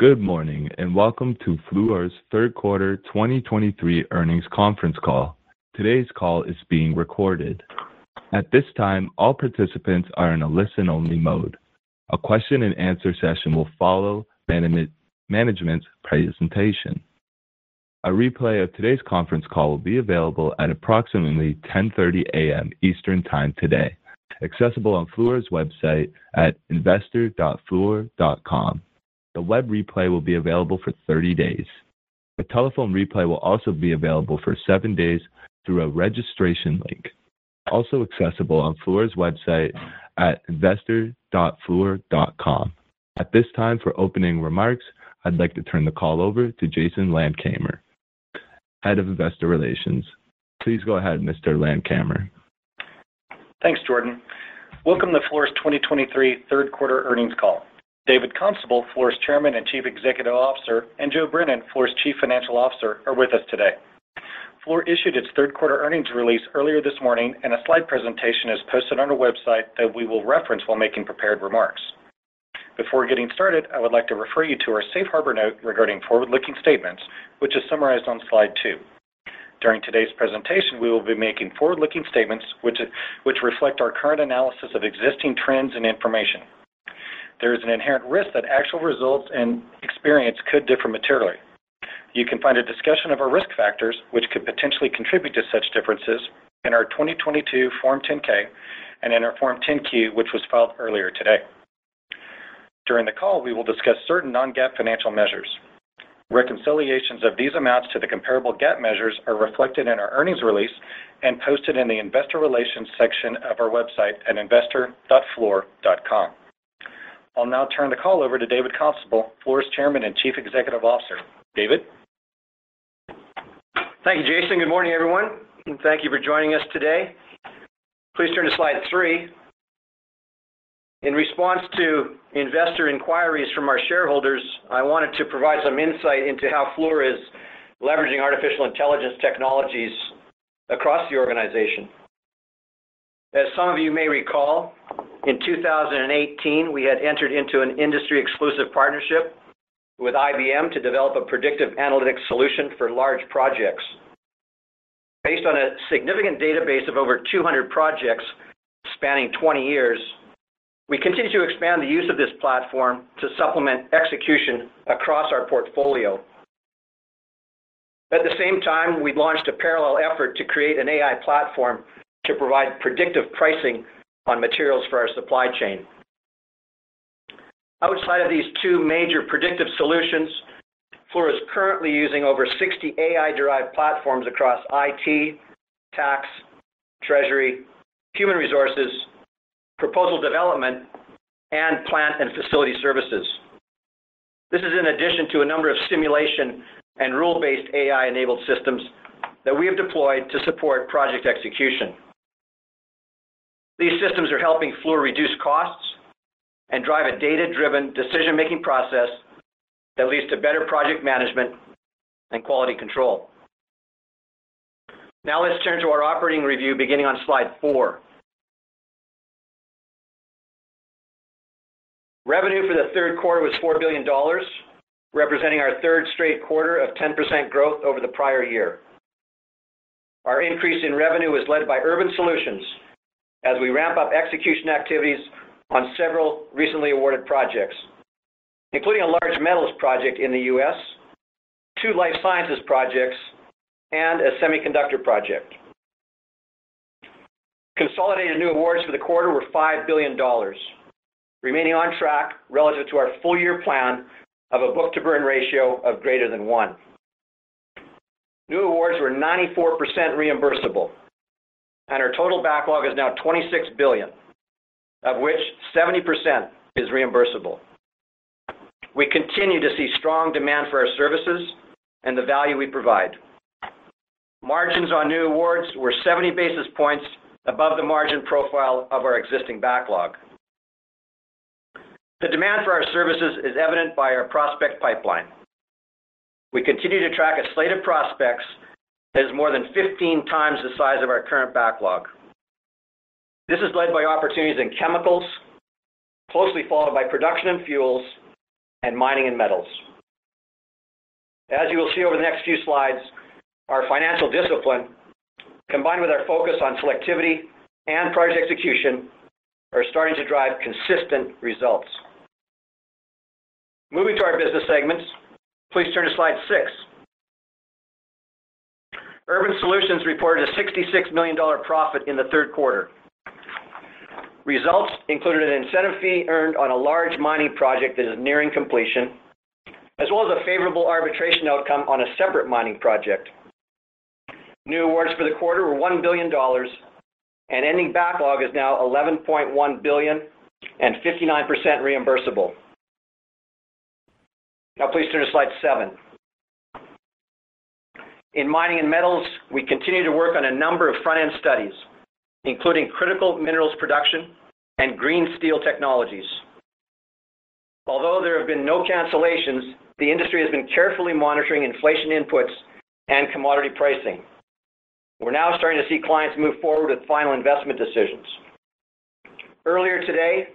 Good morning, and welcome to Fluor's third quarter 2023 earnings conference call. Today's call is being recorded. At this time, all participants are in a listen-only mode. A question and answer session will follow management's presentation. A replay of today's conference call will be available at approximately 10:30 A.M. Eastern Time today, accessible on Fluor's website at investor.fluor.com. The web replay will be available for 30 days. A telephone replay will also be available for seven days through a registration link, also accessible on Fluor's website at investor.fluor.com. At this time, for opening remarks, I'd like to turn the call over to Jason Landkamer, Head of Investor Relations. Please go ahead, Mr. Landkamer. Thanks, Jordan. Welcome to Fluor's 2023 third quarter earnings call. David Constable, Fluor's Chairman and Chief Executive Officer, and Joe Brennan, Fluor's Chief Financial Officer, are with us today. Fluor issued its third quarter earnings release earlier this morning, and a slide presentation is posted on our website that we will reference while making prepared remarks. Before getting started, I would like to refer you to our safe harbor note regarding forward-looking statements, which is summarized on slide two. During today's presentation, we will be making forward-looking statements which reflect our current analysis of existing trends and information. There is an inherent risk that actual results and experience could differ materially. You can find a discussion of our risk factors, which could potentially contribute to such differences, in our 2022 Form 10-K and in our Form 10-Q, which was filed earlier today. During the call, we will discuss certain non-GAAP financial measures. Reconciliations of these amounts to the comparable GAAP measures are reflected in our earnings release and posted in the investor relations section of our website at investor.fluor.com. I'll now turn the call over to David Constable, Fluor's Chairman and Chief Executive Officer. David? Thank you, Jason. Good morning, everyone, and thank you for joining us today. Please turn to slide three. In response to investor inquiries from our shareholders, I wanted to provide some insight into how Fluor is leveraging artificial intelligence technologies across the organization. As some of you may recall, in 2018, we had entered into an industry-exclusive partnership with IBM to develop a predictive analytics solution for large projects. Based on a significant database of over 200 projects spanning 20 years, we continue to expand the use of this platform to supplement execution across our portfolio. At the same time, we launched a parallel effort to create an AI platform to provide predictive pricing on materials for our supply chain. Outside of these two major predictive solutions, Fluor is currently using over 60 AI-derived platforms across IT, tax, treasury, human resources, proposal development, and plant and facility services. This is in addition to a number of simulation and rule-based AI-enabled systems that we have deployed to support project execution. These systems are helping Fluor reduce costs and drive a data-driven decision-making process that leads to better project management and quality control. Now, let's turn to our operating review, beginning on slide four. Revenue for the third quarter was $4 billion, representing our third straight quarter of 10% growth over the prior year. Our increase in revenue was led by Urban Solutions as we ramp up execution activities on several recently awarded projects, including a large metals project in the U.S., two life sciences projects, and a semiconductor project. Consolidated new awards for the quarter were $5 billion, remaining on track relative to our full year plan of a book-to-burn ratio of greater than one. New awards were 94% reimbursable, and our total backlog is now 26 billion, of which 70% is reimbursable. We continue to see strong demand for our services and the value we provide. Margins on new awards were 70 basis points above the margin profile of our existing backlog. The demand for our services is evident by our prospect pipeline. We continue to track a slate of prospects that is more than 15 times the size of our current backlog. This is led by opportunities in chemicals, closely followed by production and fuels, and mining and metals. As you will see over the next few slides, our financial discipline, combined with our focus on selectivity and project execution, are starting to drive consistent results. Moving to our business segments, please turn to slide six. Urban Solutions reported a $66 million profit in the third quarter. Results included an incentive fee earned on a large mining project that is nearing completion, as well as a favorable arbitration outcome on a separate mining project. New awards for the quarter were $1 billion, and ending backlog is now $11.1 billion and 59% reimbursable. Now please turn to slide seven. In mining and metals, we continue to work on a number of front-end studies, including critical minerals production and green steel technologies. Although there have been no cancellations, the industry has been carefully monitoring inflation inputs and commodity pricing. We're now starting to see clients move forward with final investment decisions. Earlier today,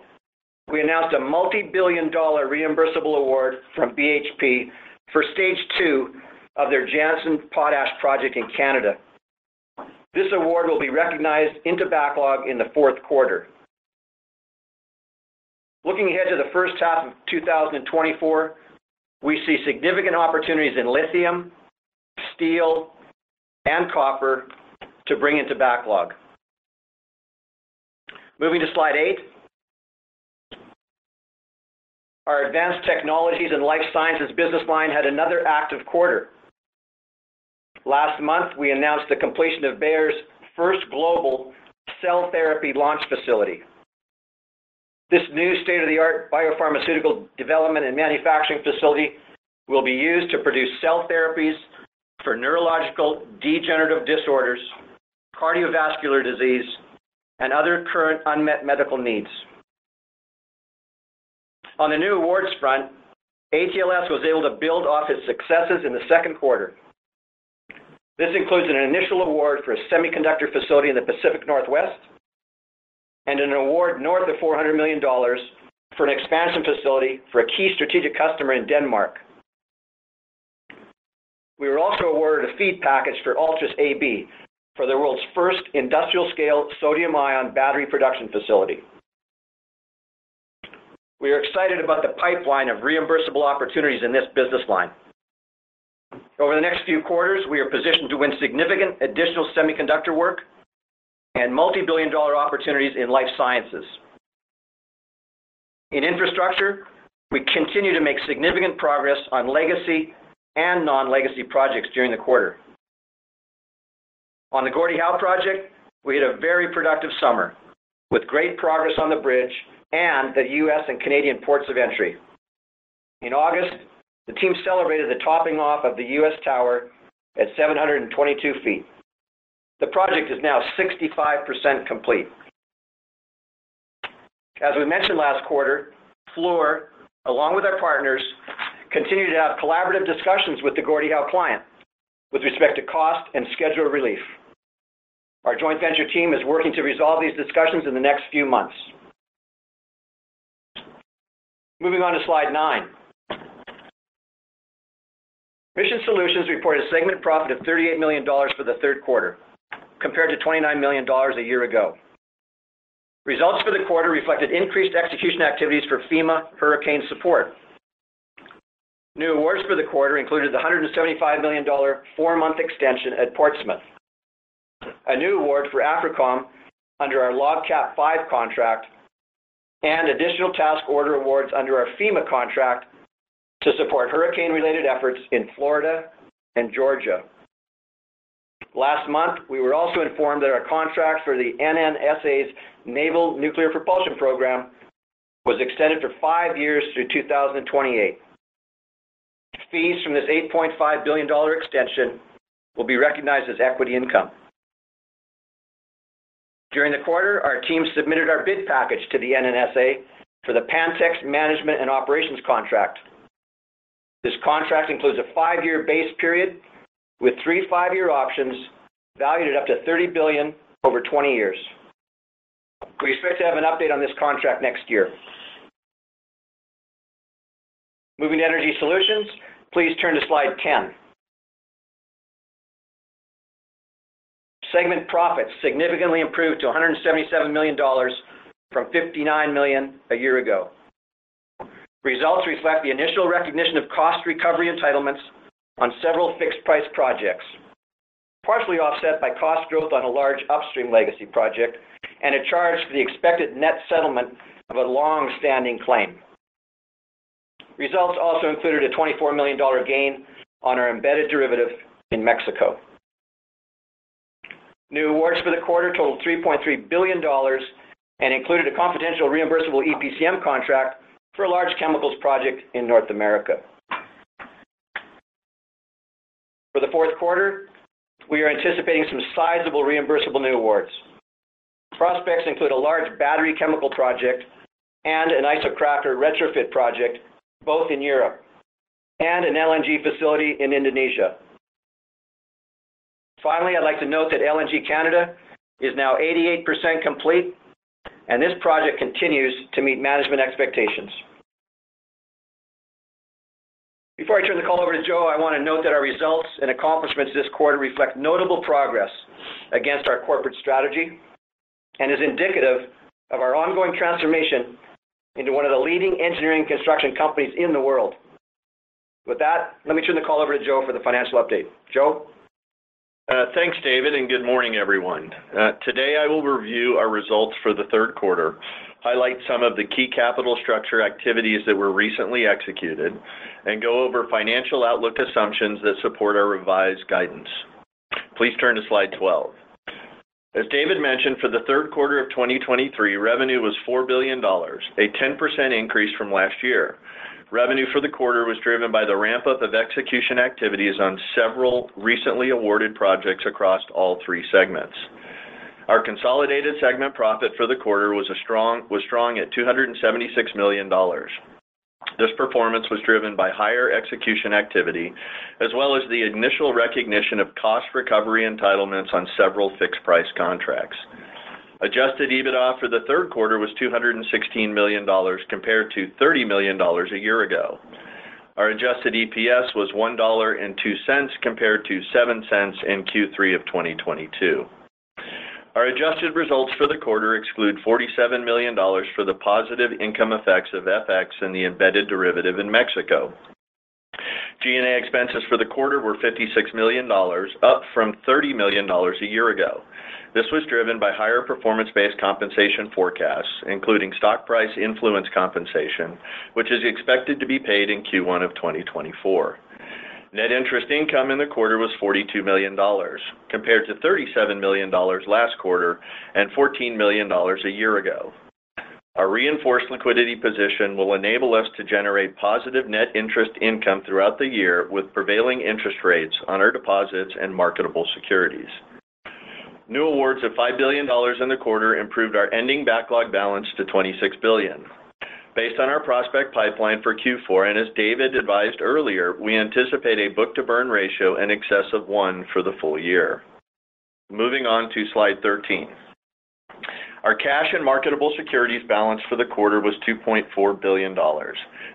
we announced a multi-billion dollar reimbursable award from BHP for stage two of their Jansen Potash project in Canada. This award will be recognized into backlog in the fourth quarter. Looking ahead to the first half of 2024, we see significant opportunities in lithium, steel, and copper to bring into backlog. Moving to slide eight. Our Advanced Technologies and Life Sciences business line had another active quarter. Last month, we announced the completion of Bayer's first global cell therapy launch facility. This new state-of-the-art biopharmaceutical development and manufacturing facility will be used to produce cell therapies for neurological degenerative disorders, cardiovascular disease, and other current unmet medical needs. On the new awards front, ATLS was able to build off its successes in the second quarter. This includes an initial award for a semiconductor facility in the Pacific Northwest and an award north of $400 million for an expansion facility for a key strategic customer in Denmark. We were also awarded a FEED package for Altris AB for the world's first industrial-scale sodium-ion battery production facility. We are excited about the pipeline of reimbursable opportunities in this business line. Over the next few quarters, we are positioned to win significant additional semiconductor work and multi-billion dollar opportunities in life sciences. In infrastructure, we continue to make significant progress on legacy and non-legacy projects during the quarter. On the Gordie Howe project, we had a very productive summer, with great progress on the bridge and the U.S. and Canadian ports of entry. In August, the team celebrated the topping off of the U.S. Tower at 722 feet. The project is now 65% complete. As we mentioned last quarter, Fluor, along with our partners, continue to have collaborative discussions with the Gordie Howe client with respect to cost and schedule relief. Our joint venture team is working to resolve these discussions in the next few months. Moving on to slide nine. Mission Solutions reported a segment profit of $38 million for the third quarter, compared to $29 million a year ago. Results for the quarter reflected increased execution activities for FEMA hurricane support. New awards for the quarter included the $175 million four-month extension at Portsmouth, a new award for AFRICOM under our LOGCAP V contract, and additional task order awards under our FEMA contract to support hurricane-related efforts in Florida and Georgia. Last month, we were also informed that our contract for the NNSA's Naval Nuclear Propulsion Program was extended for five years through 2028. Fees from this $8.5 billion extension will be recognized as equity income. During the quarter, our team submitted our bid package to the NNSA for the Pantex Management and Operations contract. This contract includes a five-year base period with three five-year options valued at up to 30 billion over 20 years. We expect to have an update on this contract next year. Moving to Energy Solutions, Please turn to slide 10. Segment profits significantly improved to $177 million from 59 million a year ago. Results reflect the initial recognition of cost recovery entitlements on several fixed-price projects, partially offset by cost growth on a large upstream legacy project and a charge for the expected net settlement of a long-standing claim. Results also included a $24 million gain on our embedded derivative in Mexico. New awards for the quarter totaled $3.3 billion and included a confidential reimbursable EPCM contract for a large chemicals project in North America. For the fourth quarter, we are anticipating some sizable reimbursable new awards. Prospects include a large battery chemical project and an isocracker retrofit project, both in Europe, and an LNG facility in Indonesia. Finally, I'd like to note that LNG Canada is now 88% complete, and this project continues to meet management expectations. Before I turn the call over to Joe, I want to note that our results and accomplishments this quarter reflect notable progress against our corporate strategy and is indicative of our ongoing transformation into one of the leading engineering construction companies in the world. With that, let me turn the call over to Joe for the financial update. Joe? Uh, thanks, David, and good morning, everyone. Uh, today, I will review our results for the third quarter, highlight some of the key capital structure activities that were recently executed, and go over financial outlook assumptions that support our revised guidance. Please turn to slide 12. As David mentioned, for the third quarter of 2023, revenue was $4 billion, a 10% increase from last year. Revenue for the quarter was driven by the ramp-up of execution activities on several recently awarded projects across all three segments. Our consolidated segment profit for the quarter was strong at $276 million. This performance was driven by higher execution activity, as well as the initial recognition of cost recovery entitlements on several fixed-price contracts. Adjusted EBITDA for the third quarter was $216 million, compared to $30 million a year ago. Our adjusted EPS was $1.02, compared to $0.07 in Q3 of 2022. Our adjusted results for the quarter exclude $47 million for the positive income effects of FX and the embedded derivative in Mexico. G&A expenses for the quarter were $56 million, up from $30 million a year ago. This was driven by higher performance-based compensation forecasts, including stock price influence compensation, which is expected to be paid in Q1 of 2024. Net interest income in the quarter was $42 million, compared to $37 million last quarter and $14 million a year ago. Our reinforced liquidity position will enable us to generate positive net interest income throughout the year, with prevailing interest rates on our deposits and marketable securities. New awards of $5 billion in the quarter improved our ending backlog balance to 26 billion. Based on our prospect pipeline for Q4, and as David advised earlier, we anticipate a book-to-burn ratio in excess of 1 for the full year. Moving on to slide 13. Our cash and marketable securities balance for the quarter was $2.4 billion.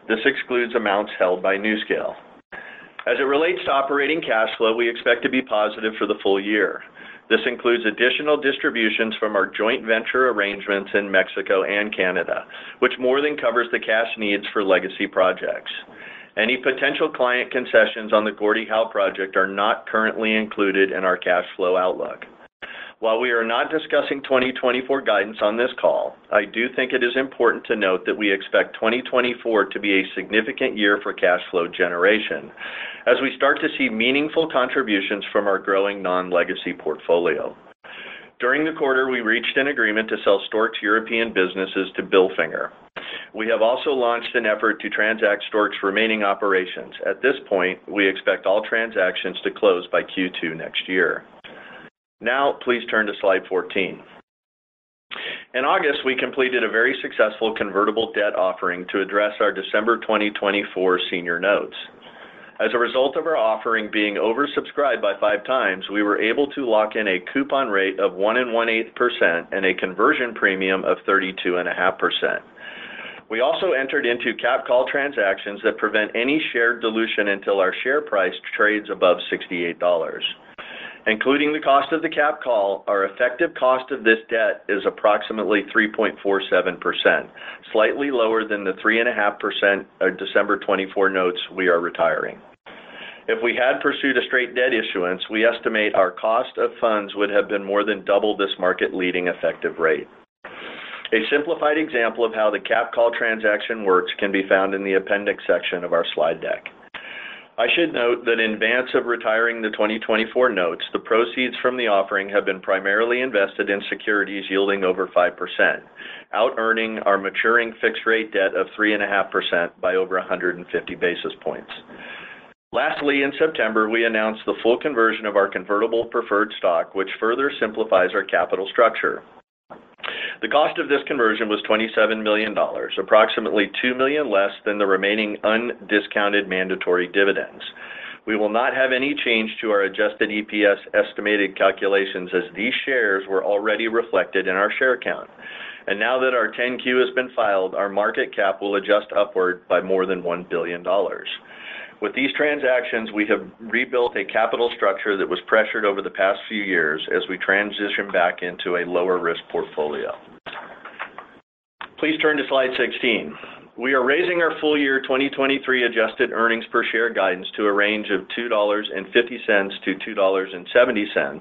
This excludes amounts held by NuScale. As it relates to operating cash flow, we expect to be positive for the full year. This includes additional distributions from our joint venture arrangements in Mexico and Canada, which more than covers the cash needs for legacy projects. Any potential client concessions on the Gordie Howe project are not currently included in our cash flow outlook. While we are not discussing 2024 guidance on this call, I do think it is important to note that we expect 2024 to be a significant year for cash flow generation as we start to see meaningful contributions from our growing non-legacy portfolio. During the quarter, we reached an agreement to sell Stork's European businesses to Bilfinger. We have also launched an effort to transact Stork's remaining operations. At this point, we expect all transactions to close by Q2 next year. Now, please turn to slide 14. In August, we completed a very successful convertible debt offering to address our December 2024 senior notes. As a result of our offering being oversubscribed by 5x, we were able to lock in a coupon rate of 1 and 1/8% and a conversion premium of 32.5%. We also entered into cap call transactions that prevent any share dilution until our share price trades above $68. Including the cost of the cap call, our effective cost of this debt is approximately 3.47%, slightly lower than the 3.5% of December 2024 notes we are retiring. If we had pursued a straight debt issuance, we estimate our cost of funds would have been more than double this market-leading effective rate. A simplified example of how the cap call transaction works can be found in the appendix section of our slide deck. I should note that in advance of retiring the 2024 notes, the proceeds from the offering have been primarily invested in securities yielding over 5%, out-earning our maturing fixed-rate debt of 3.5% by over 150 basis points. Lastly, in September, we announced the full conversion of our convertible preferred stock, which further simplifies our capital structure. The cost of this conversion was $27 million, approximately 2 million less than the remaining undiscounted mandatory dividends. We will not have any change to our adjusted EPS estimated calculations as these shares were already reflected in our share count. And now that our 10-Q has been filed, our market cap will adjust upward by more than $1 billion. With these transactions, we have rebuilt a capital structure that was pressured over the past few years as we transition back into a lower-risk portfolio. Please turn to slide 16. We are raising our full year 2023 adjusted earnings per share guidance to a range of $2.50-$2.70,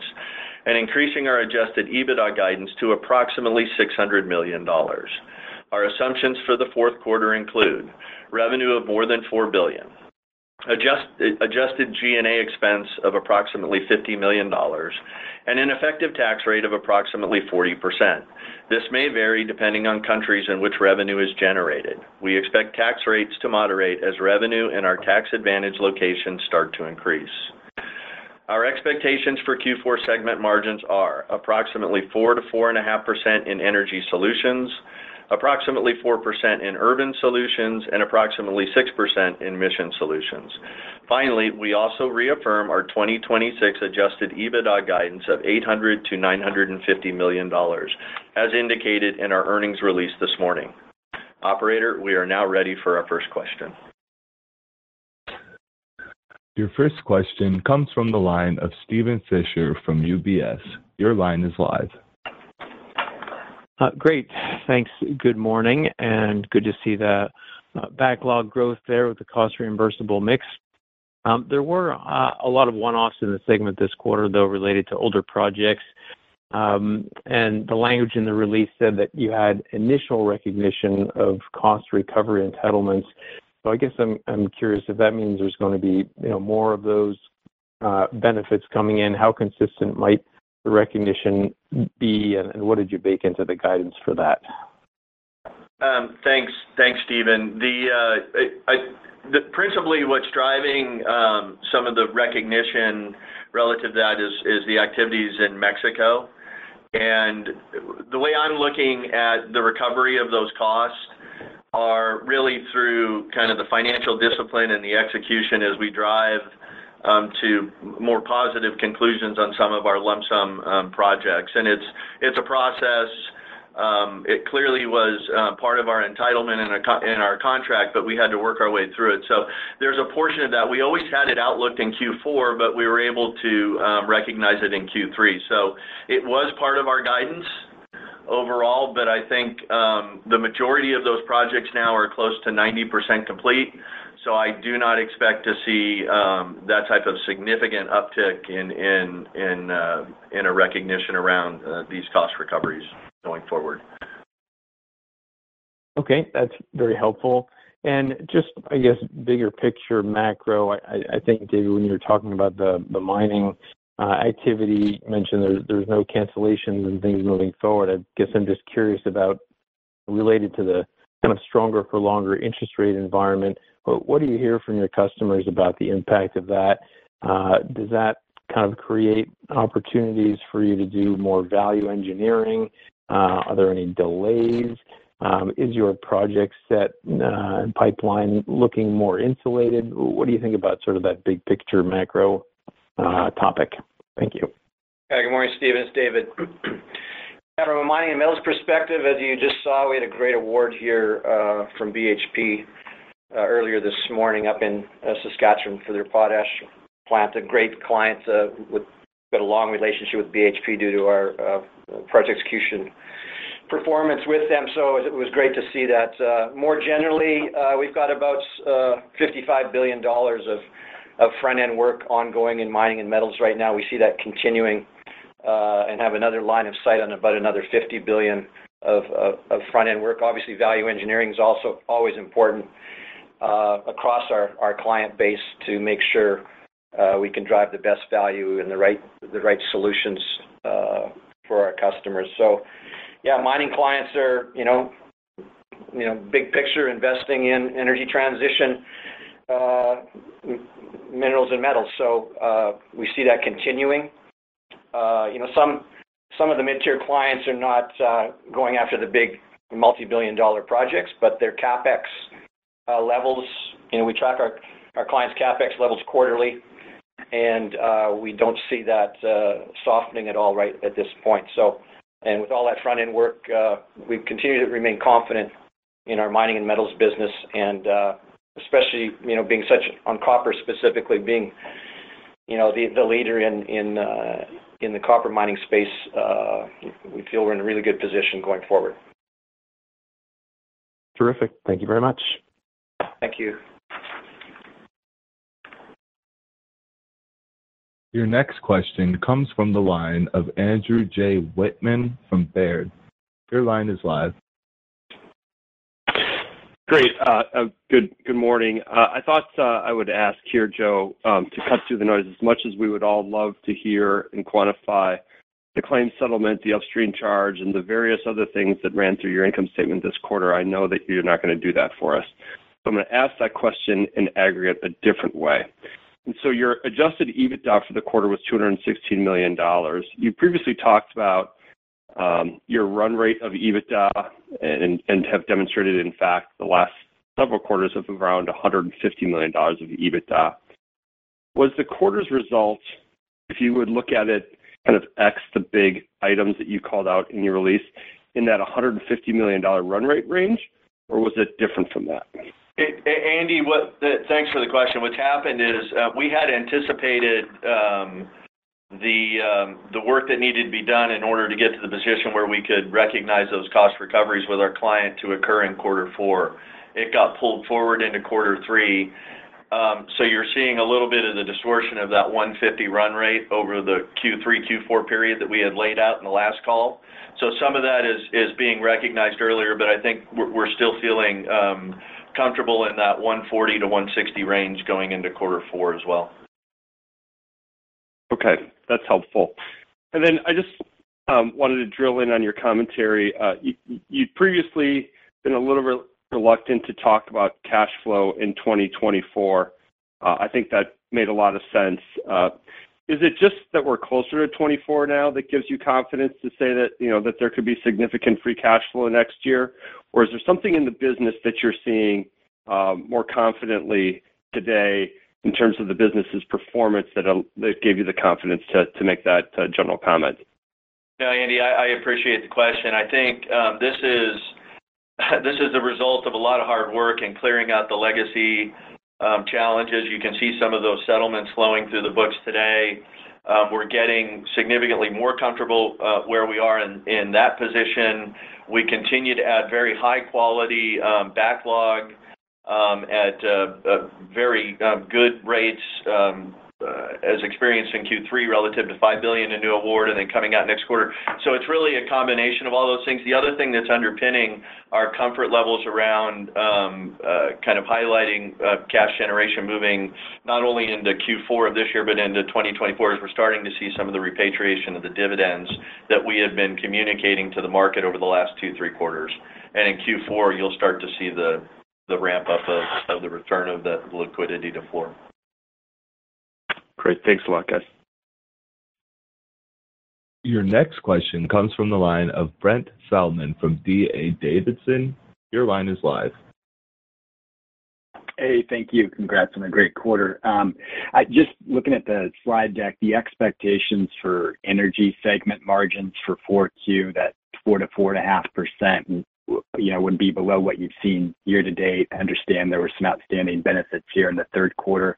and increasing our adjusted EBITDA guidance to approximately $600 million. Our assumptions for the fourth quarter include revenue of more than $4 billion, adjusted G&A expense of approximately $50 million, and an effective tax rate of approximately 40%. This may vary depending on countries in which revenue is generated. We expect tax rates to moderate as revenue in our tax advantage locations start to increase. Our expectations for Q4 segment margins are approximately 4%-4.5% in Energy Solutions, approximately 4% in Urban Solutions, and approximately 6% in Mission Solutions. Finally, we also reaffirm our 2026 adjusted EBITDA guidance of $800 million-$950 million, as indicated in our earnings release this morning. Operator, we are now ready for our first question. Your first question comes from the line of Steven Fisher from UBS. Your line is live. Uh, great. Thanks. Good morning, and good to see the uh, backlog growth there with the cost reimbursable mix. Um, there were uh, a lot of one-offs in the segment this quarter, though, related to older projects. Um, and the language in the release said that you had initial recognition of cost recovery entitlements. So I guess I'm curious if that means there's gonna be, you know, more of those benefits coming in. How consistent might recognition be, and what did you bake into the guidance for that? Um, thanks. Thanks, Steven. Uh, principally, what's driving um, some of the recognition relative to that is the activities in Mexico. And the way I'm looking at the recovery of those costs are really through kind of the financial discipline and the execution as we drive Um, to more positive conclusions on some of our lump sum um, projects. And it's a process. Um, it clearly was uh, part of our entitlement in our contract, but we had to work our way through it. So there's a portion of that. We always had it outlooked in Q4, but we were able to recognize it in Q3. So it was part of our guidance overall, but I think the majority of those projects now are close to 90% complete. So I do not expect to see um, that type of significant uptick in uh, a recognition around uh, these cost recoveries going forward. Okay, that's very helpful. And just, I guess, bigger picture macro, I think, David, when you were talking about the mining uh, activity, you mentioned there's no cancellations and things moving forward. I guess I'm just curious about, related to the kind of stronger for longer interest rate environment, what do you hear from your customers about the impact of that? Uh, does that kind of create opportunities for you to do more value engineering? Uh, are there any delays? Um, is your project set uh, and pipeline looking more insulated? What do you think about sort of that big picture macro topic? Thank you. Good morning, Steven. It's David. From a mining and metals perspective, as you just saw, we had a great award here from BHP Uh, earlier this morning up in uh, Saskatchewan for their potash plant. A great client uh, with got a long relationship with BHP due to our project execution performance with them. So it was great to see that. More generally, we've got about $55 billion of front-end work ongoing in mining and metals right now. We see that continuing and have another line of sight on about another $50 billion of front-end work. Obviously, value engineering is also always important Uh, across our client base to make sure uh, we can drive the best value and the right solutions uh, for our customers. So yeah, mining clients are, you know, big picture investing in energy transition minerals and metals. So uh we see that continuing. You know, some of the mid-tier clients are not going after the big multi-billion dollar projects, but their CapEx Uh, levels, you know, we track our clients' CapEx levels quarterly, and uh, we don't see that uh, softening at all right at this point. With all that front-end work, we continue to remain confident in our mining and metals business and especially, you know, being such on copper specifically being, you know, the leader in the copper mining space, we feel we're in a really good position going forward. Terrific. Thank you very much. Thank you. Your next question comes from the line of Andrew J. Wittmann from Baird. Your line is live. Great. Uh, uh, good morning. Uh, I thought I would ask here, Joe, um, to cut through the noise as much as we would all love to hear and quantify the claim settlement, the upstream charge, and the various other things that ran through your income statement this quarter. I know that you're not gonna do that for us. I'm gonna ask that question in aggregate a different way. And so your adjusted EBITDA for the quarter was $216 million. You previously talked about um, your run rate of EBITDA and have demonstrated, in fact, the last several quarters of around $150 million of EBITDA. Was the quarter's result, if you would look at it kind of X the big items that you called out in your release, in that $150 million run rate range, or was it different from that? Andy, thanks for the question. What's happened is, uh, we had anticipated um, um, the work that needed to be done in order to get to the position where we could recognize those cost recoveries with our client to occur in quarter four. It got pulled forward into quarter three. Um, so You're seeing a little bit of the distortion of that 150 run rate over the Q3, Q4 period that we had laid out in the last call. So some of that is being recognized earlier, but I think we're still feeling comfortable in that $140-$160 range going into quarter four as well. Okay, that's helpful. And then I just um, wanted to drill in on your commentary. Uh, You'd previously been a little reluctant to talk about cash flow in 2024. Uh, I think that made a lot of sense. Uh, Is it just that we're closer to 2024 now that gives you confidence to say that, you know, that there could be significant free cash flow next year? Or is there something in the business that you're seeing um, more confidently today in terms of the business's performance that uh, gave you the confidence to make that uh, general comment? No, Andy, I appreciate the question. I think um, this is a result of a lot of hard work in clearing out the legacy Um, challenges. You can see some of those settlements flowing through the books today. Um, we're getting significantly more comfortable uh, where we are in that position. We continue to add very high quality um, backlog at uh, uh, very good rates Uh, as experienced in Q3 relative to 5 billion in new award and then coming out next quarter. So it's really a combination of all those things. The other thing that's underpinning our comfort levels around um, uh, kind of highlighting uh, cash generation moving not only into Q4 of this year, but into 2024, is we're starting to see some of the repatriation of the dividends that we have been communicating to the market over the last two, three quarters. And in Q4, you'll start to see the ramp up of the return of the liquidity to Fluor. Great. Thanks a lot, guys. Your next question comes from the line of Brent Thielman from D.A. Davidson. Your line is live. Hey, thank you. Congrats on a great quarter. Um, just looking at the slide deck, the expectations for energy segment margins for 4Q, that 4%-4.5%, you know, would be below what you've seen year to date. I understand there were some outstanding benefits here in the third quarter.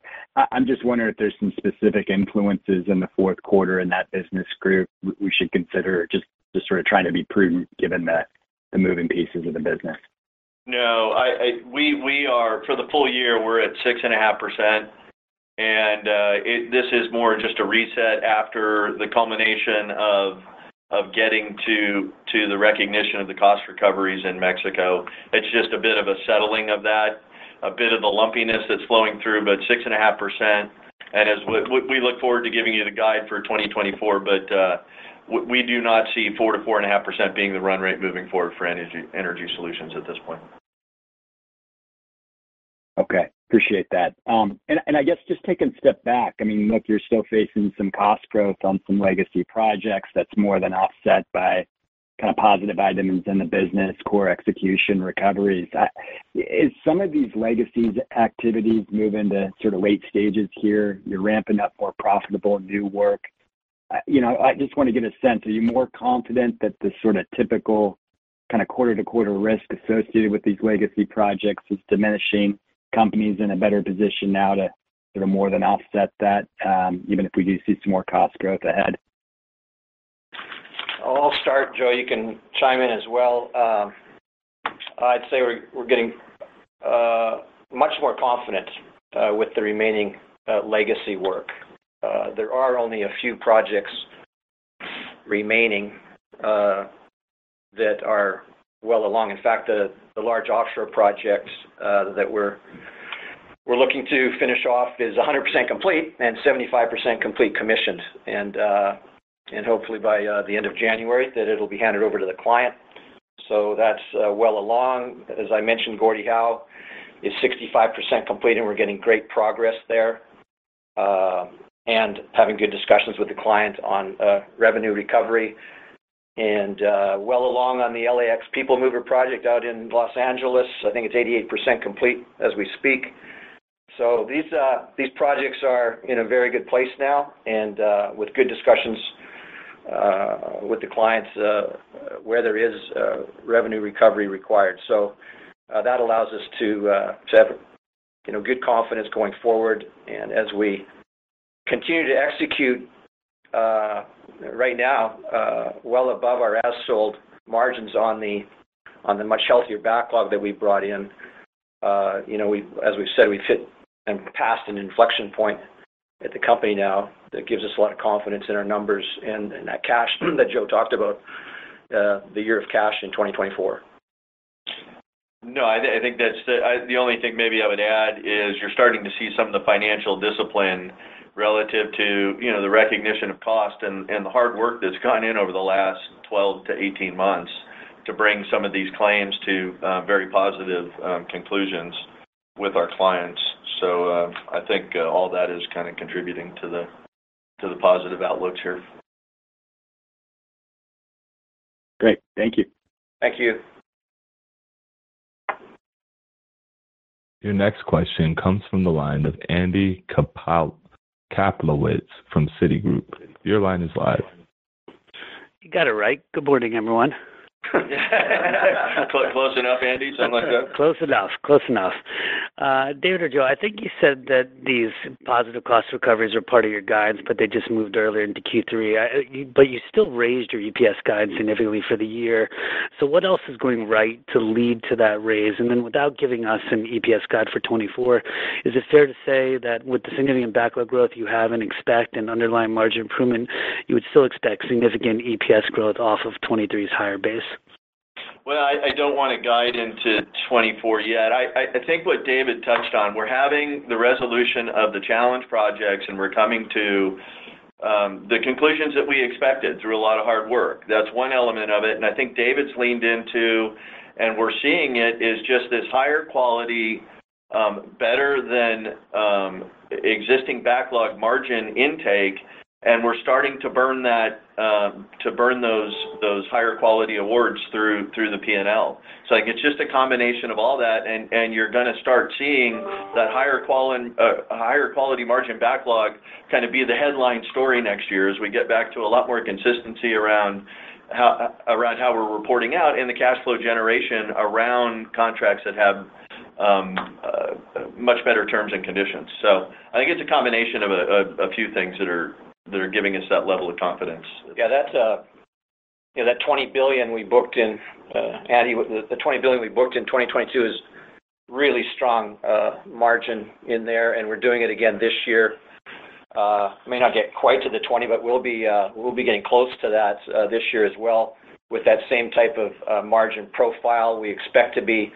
I'm just wondering if there's some specific influences in the fourth quarter in that business group we should consider just sort of trying to be prudent given the moving pieces of the business. No, we are for the full year, we're at 6.5%. And uh, this is more just a reset after the culmination of getting to the recognition of the cost recoveries in Mexico. It's just a bit of a settling of that, a bit of the lumpiness that's flowing through, but 6.5%. And as we look forward to giving you the guide for 2024, but uh, we do not see 4%-4.5% being the run rate moving forward for Energy Solutions at this point. Okay. Appreciate that. Um, and I guess just taking a step back, I mean, look, you're still facing some cost growth on some legacy projects that's more than offset by kind of positive items in the business, core execution recoveries. Is some of these legacies activities moving to sort of late stages here? You're ramping up more profitable new work. Uh, you know, I just want to get a sense, are you more confident that the sort of typical kind of quarter-to-quarter risk associated with these legacy projects is diminishing, company's in a better position now to sort of more than offset that, um, even if we do see some more cost growth ahead? I'll start. Joe, you can chime in as well. Um, I'd say we're getting uh, much more confident uh, with the remaining uh, legacy work. There are only a few projects remaining that are well along. In fact, the large offshore project uh, that we're looking to finish off is 100% complete and 75% complete commissioned. And uh, hopefully by uh, the end of January that it'll be handed over to the client. So that's well along. As I mentioned, Gordie Howe is 65% complete, and we're getting great progress there. And having good discussions with the client on revenue recovery. Uh, well along on the LAX People Mover project out in Los Angeles. I think it's 88% complete as we speak. So uh, these projects are in a very good place now and uh, with good discussions with the clients where there is revenue recovery required. So that allows us to have, you know, good confidence going forward. And as we continue to execute Uh, right now uh, well above our as-sold margins on the much healthier backlog that we brought in, uh, you know, as we've said, we've hit and passed an inflection point at the company now that gives us a lot of confidence in our numbers and that cash that Joe talked about, the year of cash in 2024. No, I think that's the only thing maybe I would add is you're starting to see some of the financial discipline relative to, you know, the recognition of cost and the hard work that's gone in over the last 12-18 months to bring some of these claims to uh, very positive um, conclusions with our clients. So uh I think uh, all that is kind of contributing to the positive outlooks here. Great. Thank you. Thank you. Your next question comes from the line of Andy Kaplowitz from Citigroup. Your line is live. You got it right. Good morning, everyone. Close enough, Andy? Something like that? Close enough. Close enough. Uh, David or Joe, I think you said that these positive cost recoveries are part of your guidance, but they just moved earlier into Q3. But You still raised your EPS guidance significantly for the year. So what else is going right to lead to that raise? And then without giving us an EPS guide for 2024, is it fair to say that with the significant backlog growth you have and expect an underlying margin improvement, you would still expect significant EPS growth off of 2023's higher base? Well, I don't want to guide into 2024 yet. I think what David touched on, we're having the resolution of the challenge projects, and we're coming to um, the conclusions that we expected through a lot of hard work. That's one element of it. And I think David's leaned into, and we're seeing it, is just this higher quality, um, better than um, existing backlog margin intake, and we're starting to burn that, um, to burn those higher quality awards through the P&L. Think it's just a combination of all that, and you're gonna start seeing that uh, higher quality margin backlog kind of be the headline story next year as we get back to a lot more consistency around around how we're reporting out and the cash flow generation around contracts that have um, uh, much better terms and conditions. So I think it's a combination of a few things that are giving us that level of confidence. Yeah, that's, uh, you know, that 20 billion we booked in, uh, Andy, the 20 billion we booked in 2022 is really strong uh, margin in there, and we're doing it again this year. May not get quite to the 20, but we'll be uh we'll be getting close to that this year as well with that same type of margin profile. We expect to be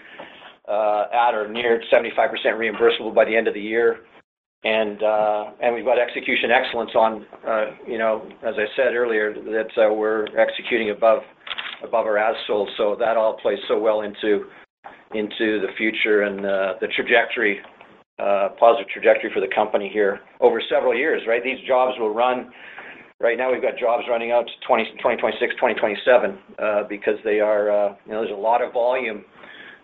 at or near 75% reimbursable by the end of the year. Uh, and we've got execution excellence on, uh, you know, as I said earlier, that uh, we're executing above our as sold. That all plays so well into the future and the trajectory, positive trajectory for the company here over several years, right? These jobs will run. Right now we've got jobs running out to 2026, 2027, because they are, you know, there's a lot of volume,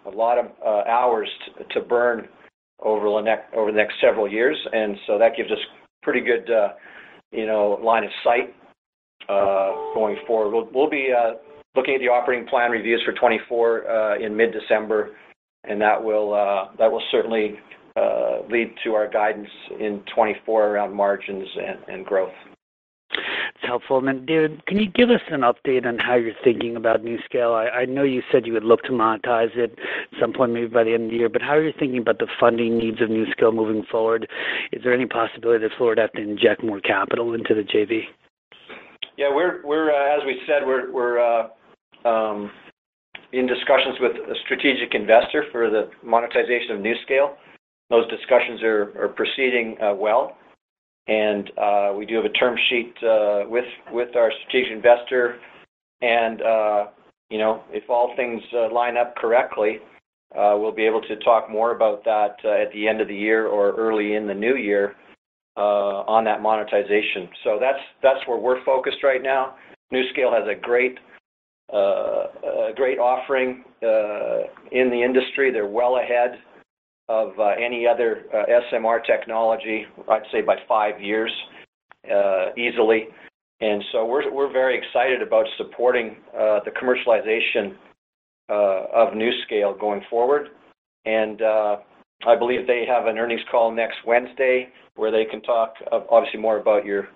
a lot of hours to burn over the next several years. And so that gives us pretty good, uh, you know, line of sight uh, going forward. We'll be uh, looking at the operating plan reviews for 2024 in mid-December, and that will certainly lead to our guidance in 2024 around margins and growth. Helpful. David, can you give us an update on how you're thinking about NuScale? I know you said you would look to monetize it at some point, maybe by the end of the year, but how are you thinking about the funding needs of NuScale moving forward? Is there any possibility that Fluor would have to inject more capital into the JV? Yeah, we're uh, as we said, we're uh, um, in discussions with a strategic investor for the monetization of NuScale. Those discussions are proceeding uh, well. Uh, we do have a term sheet uh, with our strategic investor. And uh, you know, if all things line up correctly, we'll be able to talk more about that at the end of the year or early in the new year on that monetization. So that's that's where we're focused right now. NuScale has a great offering in the industry. They're well ahead of uh, any other uh, SMR technology, I'd say by five years uh, easily. And so we're we're very excited about supporting the commercialization of NuScale going forward. And uh I believe they have an earnings call next Wednesday where they can talk obviously more about your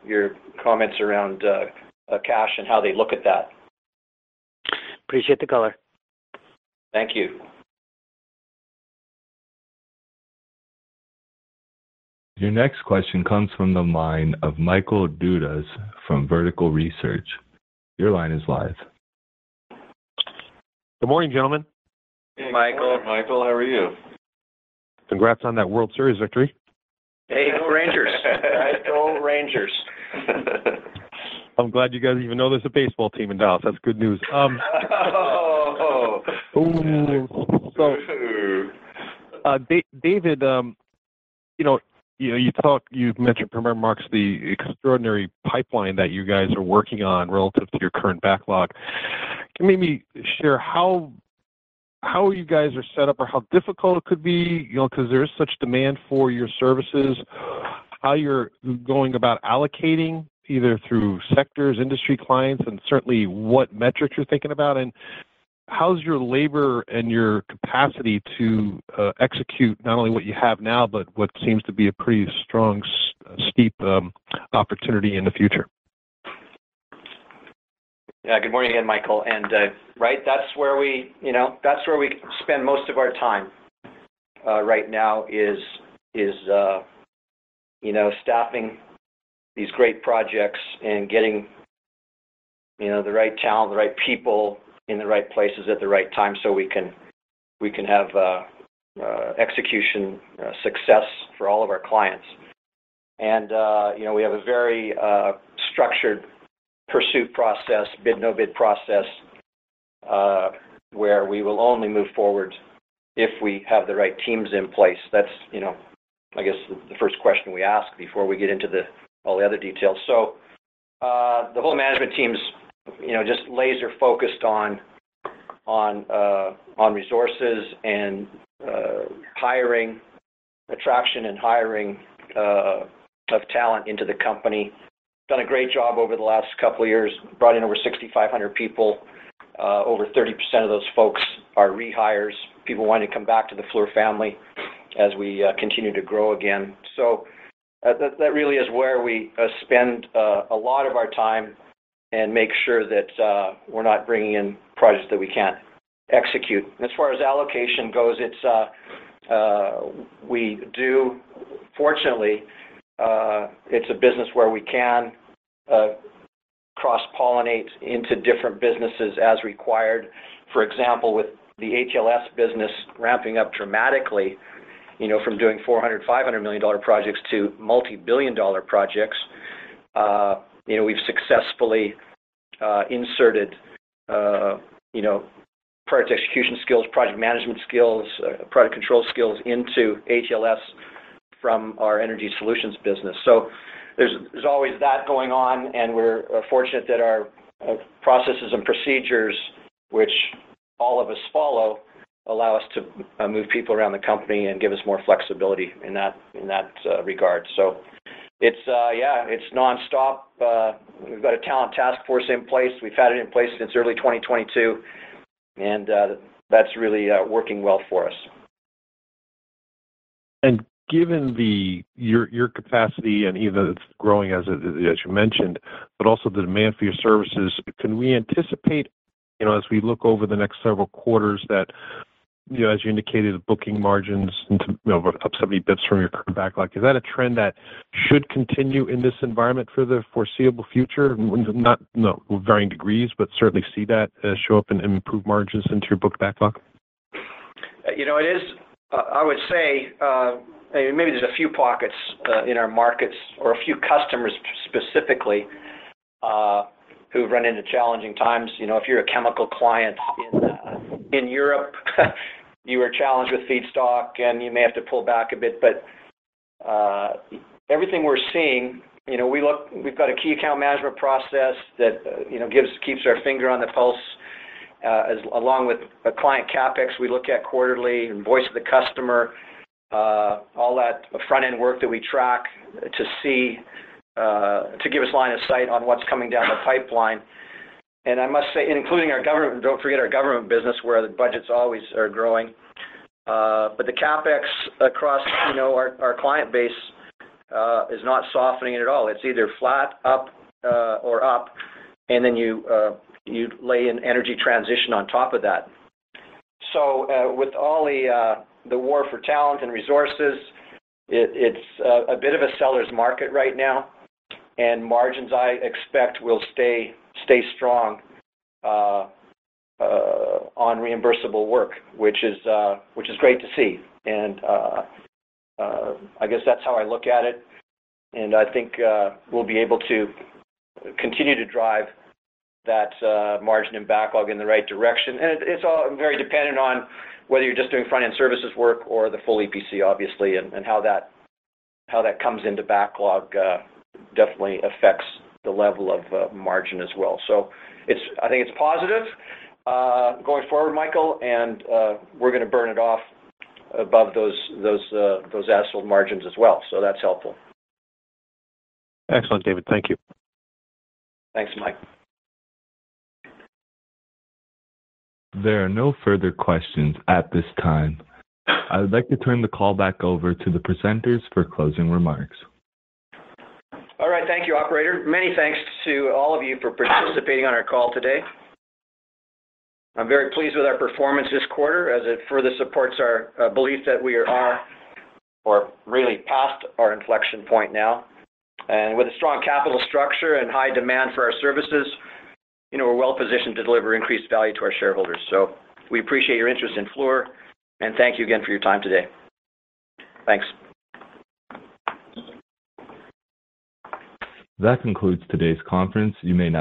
comments around cash and how they look at that. Appreciate the color. Thank you. Your next question comes from the line of Michael Dudas from Vertical Research. Your line is live. Good morning, gentlemen. Hey, Michael. Michael, how are you? Congrats on that World Series victory. Hey, go Rangers. Go Rangers. I'm glad you guys even know there's a baseball team in Dallas. That's good news. Um, oh. so uh, David, um, you know, you've mentioned prepared remarks, the extraordinary pipeline that you guys are working on relative to your current backlog. Can you maybe share how how you guys are set up or how difficult it could be, you know, 'cause there is such demand for your services, how you're going about allocating either through sectors, industry clients, and certainly what metrics you're thinking about? How's your labor and your capacity to uh, execute not only what you have now, but what seems to be a pretty strong uh, steep um, opportunity in the future? Yeah. Good morning again, Michael. And uh, right, that's where we, you know, that's where we spend most of our time right now Is is, you know, staffing these great projects and getting, you know, the right talent, the right people in the right places at the right time so we can have uh, uh, execution uh, success for all of our clients. And you know, we have a very structured pursuit process, bid, no bid process, where we will only move forward if we have the right teams in place. That's, you know, I guess the first question we ask before we get into all the other details. So uh the whole management team's, you know, just laser focused on on uh on resources and uh, hiring, attraction and hiring uh, of talent into the company. done a great job over the last couple of years, brought in over 6,500 people. Uh, over 30% of those folks are rehires, people wanting to come back to the Fluor family as we continue to grow again. So, that that really is where we spend a lot of our time and make sure that uh, we're not bringing in projects that we can't execute. As far as allocation goes, it's uh, uh, we do fortunately, it's a business where we can cross-pollinate into different businesses as required. For example, with the ATLS business ramping up dramatically, you know, from doing $400 million-$500 million projects to multi-billion dollar projects, you know, we've successfully Uh, inserted, uh, you know, project execution skills, project management skills, uh, project control skills into ATLS from our Energy Solutions business. There's always that going on, and we're fortunate that our processes and procedures, which all of us follow, allow us to move people around the company and give us more flexibility in that regard. It's uh, yeah, it's nonstop. Uh, we've got a talent task force in place. We've had it in place since early 2022, and uh, that's really working well for us. And given your capacity and even it's growing as you mentioned, but also the demand for your services, can we anticipate, you know, as we look over the next several quarters that, you know, as you indicated, the booking margins into, you know, up 70 basis points from your current backlog, is that a trend that should continue in this environment for the foreseeable future? Not, know, varying degrees, but certainly see that uh, show up in improved margins into your book backlog. Uh, you know, it is, uh, I would say, maybe there's a few pockets in our markets or a few customers specifically who've run into challenging times. You know, if you're a chemical client in Europe, you are challenged with feedstock, and you may have to pull back a bit. But uh everything we're seeing, you know, we've got a key account management process that, uh, you know, keeps our finger on the pulse, uh, along with a client CapEx we look at quarterly and voice of the customer, uh, all that front-end work that we track to see, to give us line of sight on what's coming down the pipeline. I must say, including our government, don't forget our government business where the budgets always are growing. Uh, but the CapEx across, you know, our client base uh, is not softening at all. It's either flat, up, uh, or up, and then you lay in energy transition on top of that. So, with all the war for talent and resources, it's a bit of a seller's market right now, and margins I expect will stay strong uh, uh, on reimbursable work, uh, which is great to see. And I guess that's how I look at it. And I think we'll be able to continue to drive that margin and backlog in the right direction. And it's all very dependent on whether you're just doing front-end services work or the full EPC, obviously, and how that comes into backlog definitely affects the level of uh, margin as well. So it's I think it's positive uh, going forward, Michael, and uh, we're gonna burn it off above those as-sold margins as well. So that's helpful. Excellent, David. Thank you. Thanks, Mike. There are no further questions at this time. I would like to turn the call back over to the presenters for closing remarks. All right. Thank you, operator. Many thanks to all of you for participating on our call today. I'm very pleased with our performance this quarter as it further supports our uh, belief that we are or really past our inflection point now. And with a strong capital structure and high demand for our services, you know, we're well-positioned to deliver increased value to our shareholders. So we appreciate your interest in Fluor, and thank you again for your time today. Thanks. That concludes today's conference. You may now